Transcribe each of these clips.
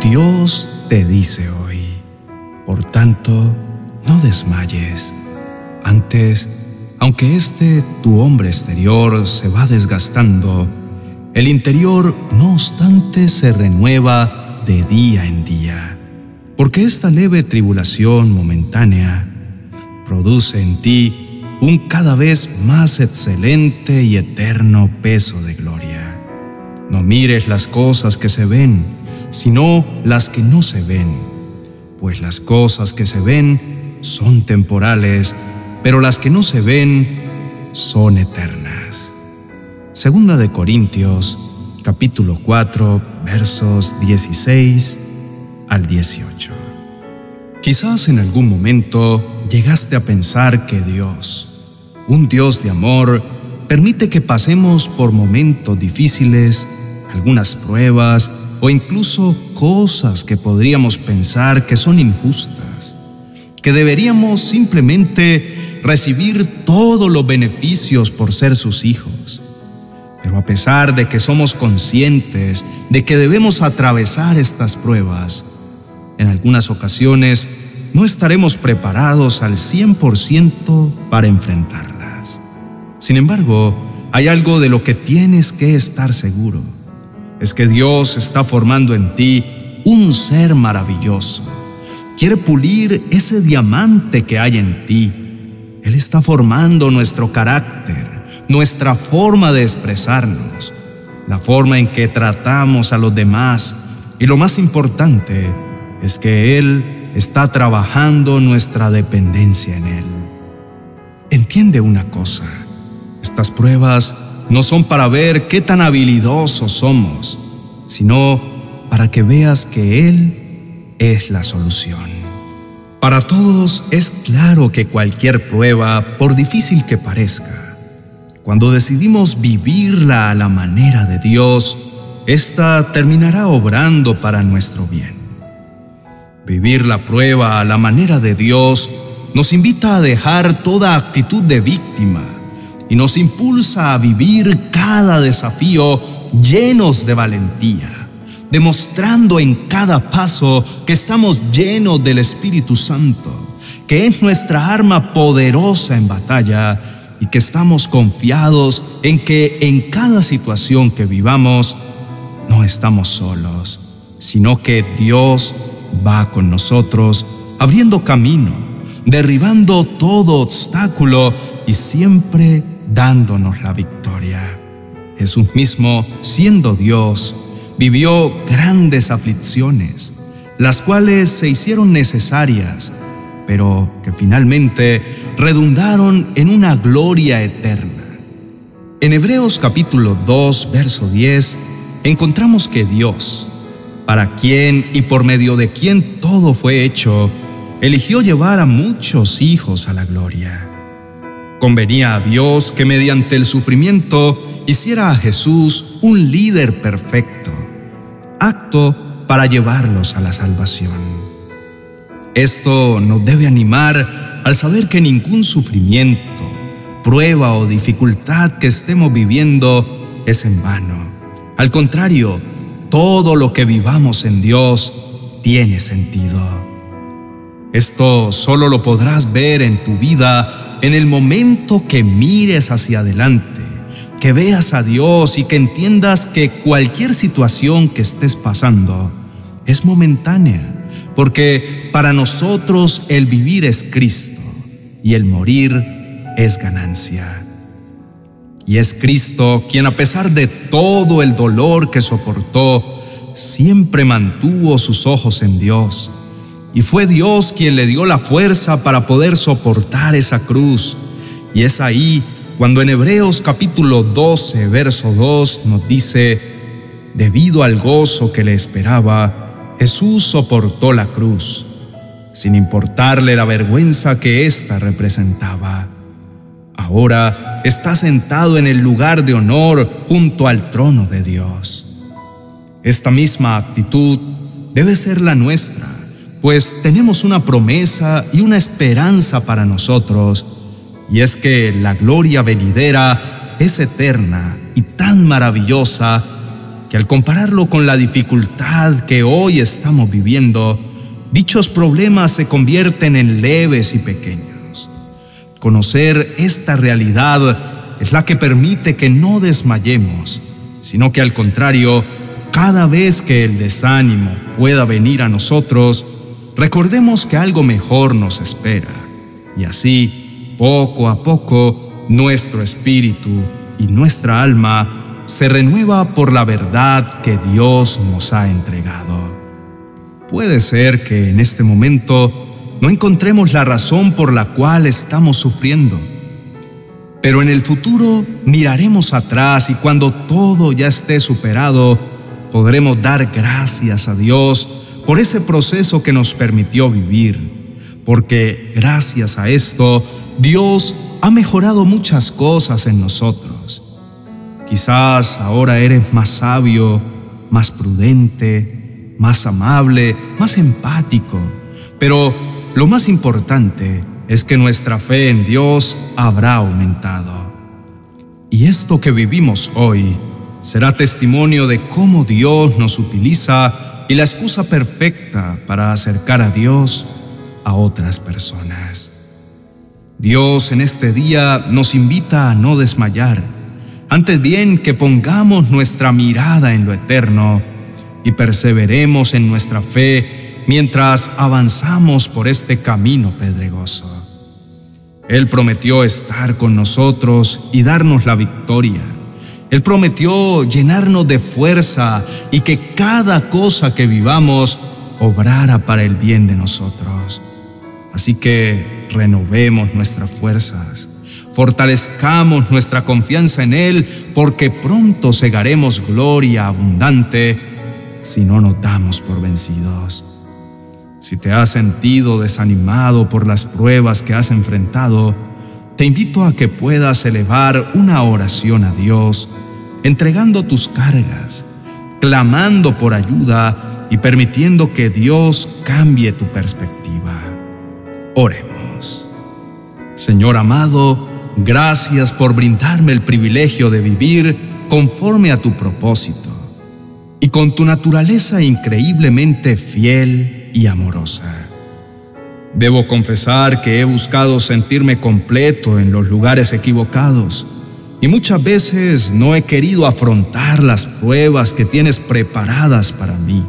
Dios te dice hoy, por tanto, no desmayes. Antes, aunque este tu hombre exterior se va desgastando, el interior, no obstante, se renueva de día en día, porque esta leve tribulación momentánea produce en ti un cada vez más excelente y eterno peso de gloria. No mires las cosas que se ven, sino las que no se ven, pues las cosas que se ven son temporales, pero las que no se ven son eternas. Segunda de Corintios, capítulo 4, versos 16 al 18. Quizás en algún momento llegaste a pensar que Dios, un Dios de amor, permite que pasemos por momentos difíciles, algunas pruebas o incluso cosas que podríamos pensar que son injustas, que deberíamos simplemente recibir todos los beneficios por ser sus hijos. Pero a pesar de que somos conscientes de que debemos atravesar estas pruebas, en algunas ocasiones no estaremos preparados al 100% para enfrentarlas. Sin embargo, hay algo de lo que tienes que estar seguro es que Dios está formando en ti un ser maravilloso. Quiere pulir ese diamante que hay en ti. Él está formando nuestro carácter, nuestra forma de expresarnos, la forma en que tratamos a los demás y lo más importante es que Él está trabajando nuestra dependencia en Él. Entiende una cosa, estas pruebas no son para ver qué tan habilidosos somos, sino para que veas que Él es la solución. Para todos es claro que cualquier prueba, por difícil que parezca, cuando decidimos vivirla a la manera de Dios, ésta terminará obrando para nuestro bien. Vivir la prueba a la manera de Dios nos invita a dejar toda actitud de víctima y nos impulsa a vivir cada desafío llenos de valentía, demostrando en cada paso que estamos llenos del Espíritu Santo, que es nuestra arma poderosa en batalla y que estamos confiados en que en cada situación que vivamos no estamos solos, sino que Dios va con nosotros, abriendo camino, derribando todo obstáculo y siempre dándonos la victoria. Jesús mismo, siendo Dios, vivió grandes aflicciones, las cuales se hicieron necesarias, pero que finalmente redundaron en una gloria eterna. En Hebreos capítulo 2, verso 10, encontramos que Dios, para quien y por medio de quien todo fue hecho, eligió llevar a muchos hijos a la gloria. Convenía a Dios que mediante el sufrimiento hiciera a Jesús un líder perfecto, acto para llevarlos a la salvación. Esto nos debe animar al saber que ningún sufrimiento, prueba o dificultad que estemos viviendo es en vano. Al contrario, todo lo que vivamos en Dios tiene sentido. Esto solo lo podrás ver en tu vida en el momento que mires hacia adelante, que veas a Dios y que entiendas que cualquier situación que estés pasando es momentánea, porque para nosotros el vivir es Cristo y el morir es ganancia. Y es Cristo quien a pesar de todo el dolor que soportó, siempre mantuvo sus ojos en Dios y fue Dios quien le dio la fuerza para poder soportar esa cruz. Y es ahí cuando en Hebreos capítulo 12, verso 2 nos dice, debido al gozo que le esperaba, Jesús soportó la cruz, sin importarle la vergüenza que ésta representaba. Ahora está sentado en el lugar de honor junto al trono de Dios. Esta misma actitud debe ser la nuestra pues tenemos una promesa y una esperanza para nosotros, y es que la gloria venidera es eterna y tan maravillosa que al compararlo con la dificultad que hoy estamos viviendo, dichos problemas se convierten en leves y pequeños. Conocer esta realidad es la que permite que no desmayemos, sino que al contrario, cada vez que el desánimo pueda venir a nosotros, recordemos que algo mejor nos espera. Y así, poco a poco, nuestro espíritu y nuestra alma se renueva por la verdad que Dios nos ha entregado. Puede ser que en este momento no encontremos la razón por la cual estamos sufriendo, pero en el futuro miraremos atrás y cuando todo ya esté superado, podremos dar gracias a Dios por ese proceso que nos permitió vivir, porque gracias a esto Dios ha mejorado muchas cosas en nosotros. Quizás ahora eres más sabio, más prudente, más amable, más empático, pero lo más importante es que nuestra fe en Dios habrá aumentado. Y esto que vivimos hoy será testimonio de cómo Dios nos utiliza y la excusa perfecta para acercar a Dios a otras personas. Dios en este día nos invita a no desmayar, antes bien que pongamos nuestra mirada en lo eterno y perseveremos en nuestra fe mientras avanzamos por este camino pedregoso. Él prometió estar con nosotros y darnos la victoria. Él prometió llenarnos de fuerza y que cada cosa que vivamos obrara para el bien de nosotros. Así que renovemos nuestras fuerzas, fortalezcamos nuestra confianza en Él, porque pronto segaremos gloria abundante si no nos damos por vencidos. Si te has sentido desanimado por las pruebas que has enfrentado, te invito a que puedas elevar una oración a Dios, entregando tus cargas, clamando por ayuda y permitiendo que Dios cambie tu perspectiva. Oremos. Señor amado, gracias por brindarme el privilegio de vivir conforme a tu propósito y con tu naturaleza increíblemente fiel y amorosa. Debo confesar que he buscado sentirme completo en los lugares equivocados y muchas veces no he querido afrontar las pruebas que tienes preparadas para mí.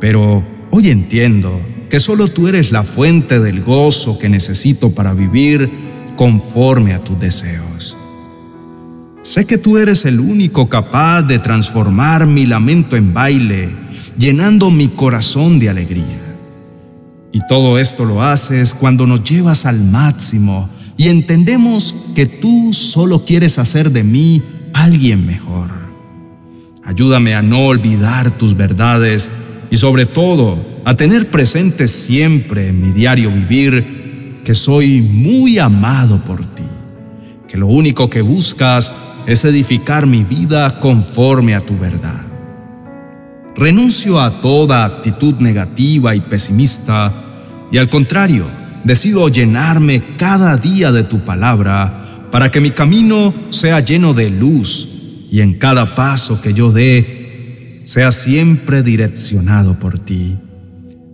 Pero hoy entiendo que solo tú eres la fuente del gozo que necesito para vivir conforme a tus deseos. Sé que tú eres el único capaz de transformar mi lamento en baile, llenando mi corazón de alegría. Y todo esto lo haces cuando nos llevas al máximo y entendemos que tú solo quieres hacer de mí alguien mejor. Ayúdame a no olvidar tus verdades y sobre todo a tener presente siempre en mi diario vivir que soy muy amado por ti, que lo único que buscas es edificar mi vida conforme a tu verdad. Renuncio a toda actitud negativa y pesimista y al contrario, decido llenarme cada día de tu palabra para que mi camino sea lleno de luz y en cada paso que yo dé sea siempre direccionado por ti.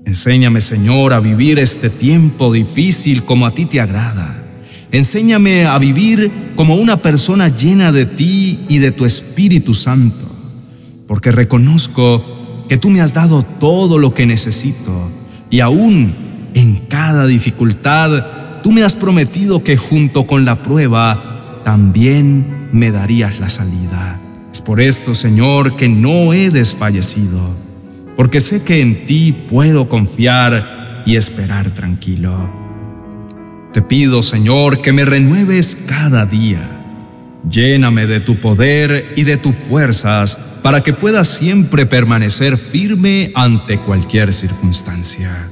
Enséñame, Señor, a vivir este tiempo difícil como a ti te agrada. Enséñame a vivir como una persona llena de ti y de tu Espíritu Santo, porque reconozco que tú me has dado todo lo que necesito y aún en cada dificultad tú me has prometido que junto con la prueba también me darías la salida. Es por esto, Señor, que no he desfallecido, porque sé que en ti puedo confiar y esperar tranquilo. Te pido, Señor, que me renueves cada día. Lléname de tu poder y de tus fuerzas para que pueda siempre permanecer firme ante cualquier circunstancia.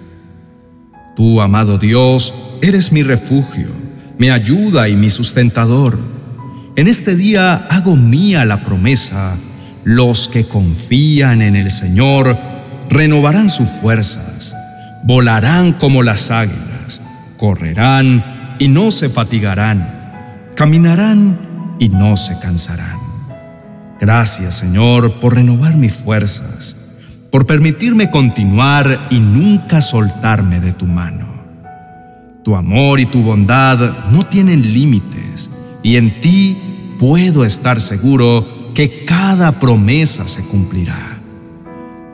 Tú, amado Dios, eres mi refugio, mi ayuda y mi sustentador. En este día hago mía la promesa, los que confían en el Señor renovarán sus fuerzas, volarán como las águilas, correrán y no se fatigarán, caminarán y no se cansarán. Gracias, Señor, por renovar mis fuerzas, por permitirme continuar y nunca soltarme de tu mano. Tu amor y tu bondad no tienen límites y en ti puedo estar seguro que cada promesa se cumplirá.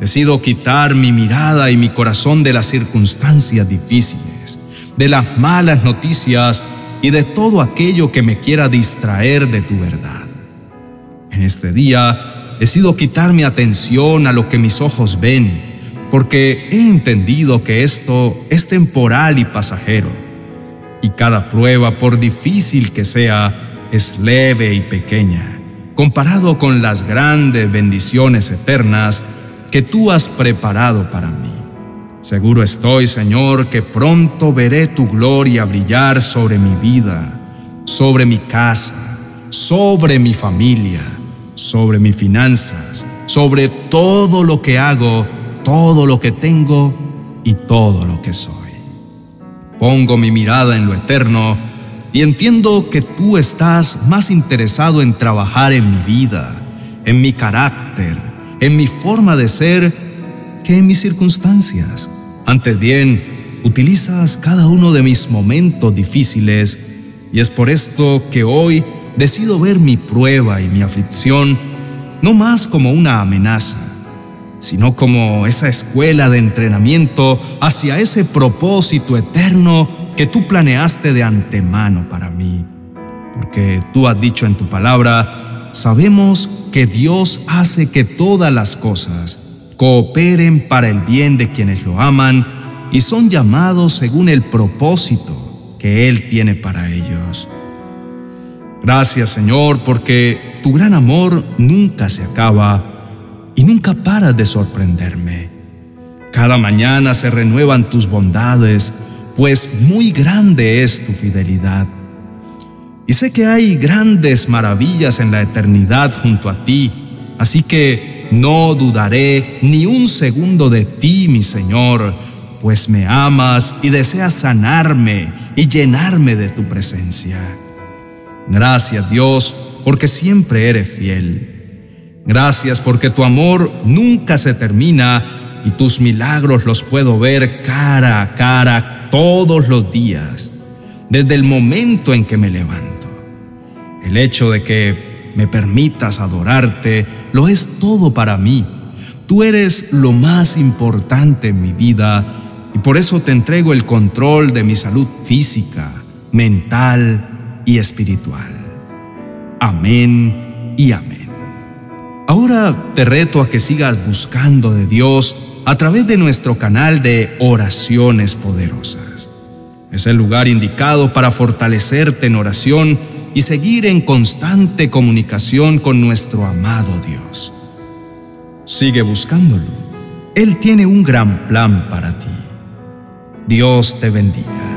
Decido quitar mi mirada y mi corazón de las circunstancias difíciles, de las malas noticias y de todo aquello que me quiera distraer de tu verdad. En este día decido quitar mi atención a lo que mis ojos ven, porque he entendido que esto es temporal y pasajero, y cada prueba, por difícil que sea, es leve y pequeña, comparado con las grandes bendiciones eternas que tú has preparado para mí. Seguro estoy, Señor, que pronto veré tu gloria brillar sobre mi vida, sobre mi casa, sobre mi familia, sobre mis finanzas, sobre todo lo que hago, todo lo que tengo y todo lo que soy. Pongo mi mirada en lo eterno y entiendo que tú estás más interesado en trabajar en mi vida, en mi carácter, en mi forma de ser, que en mis circunstancias. Antes bien, utilizas cada uno de mis momentos difíciles y es por esto que hoy decido ver mi prueba y mi aflicción no más como una amenaza, sino como esa escuela de entrenamiento hacia ese propósito eterno que tú planeaste de antemano para mí. Porque tú has dicho en tu palabra, sabemos que Dios hace que todas las cosas cooperen para el bien de quienes lo aman y son llamados según el propósito que Él tiene para ellos. Gracias Señor porque tu gran amor nunca se acaba y nunca paras de sorprenderme. Cada mañana se renuevan tus bondades, pues muy grande es tu fidelidad. Y sé que hay grandes maravillas en la eternidad junto a ti, así que no dudaré ni un segundo de ti, mi Señor, pues me amas y deseas sanarme y llenarme de tu presencia. Gracias Dios, porque siempre eres fiel. Gracias porque tu amor nunca se termina y tus milagros los puedo ver cara a cara todos los días, desde el momento en que me levanto. El hecho de que me permitas adorarte, lo es todo para mí. Tú eres lo más importante en mi vida y por eso te entrego el control de mi salud física, mental y espiritual. Amén y amén. Ahora te reto a que sigas buscando de Dios a través de nuestro canal de oraciones poderosas. Es el lugar indicado para fortalecerte en oración y seguir en constante comunicación con nuestro amado Dios. Sigue buscándolo. Él tiene un gran plan para ti. Dios te bendiga.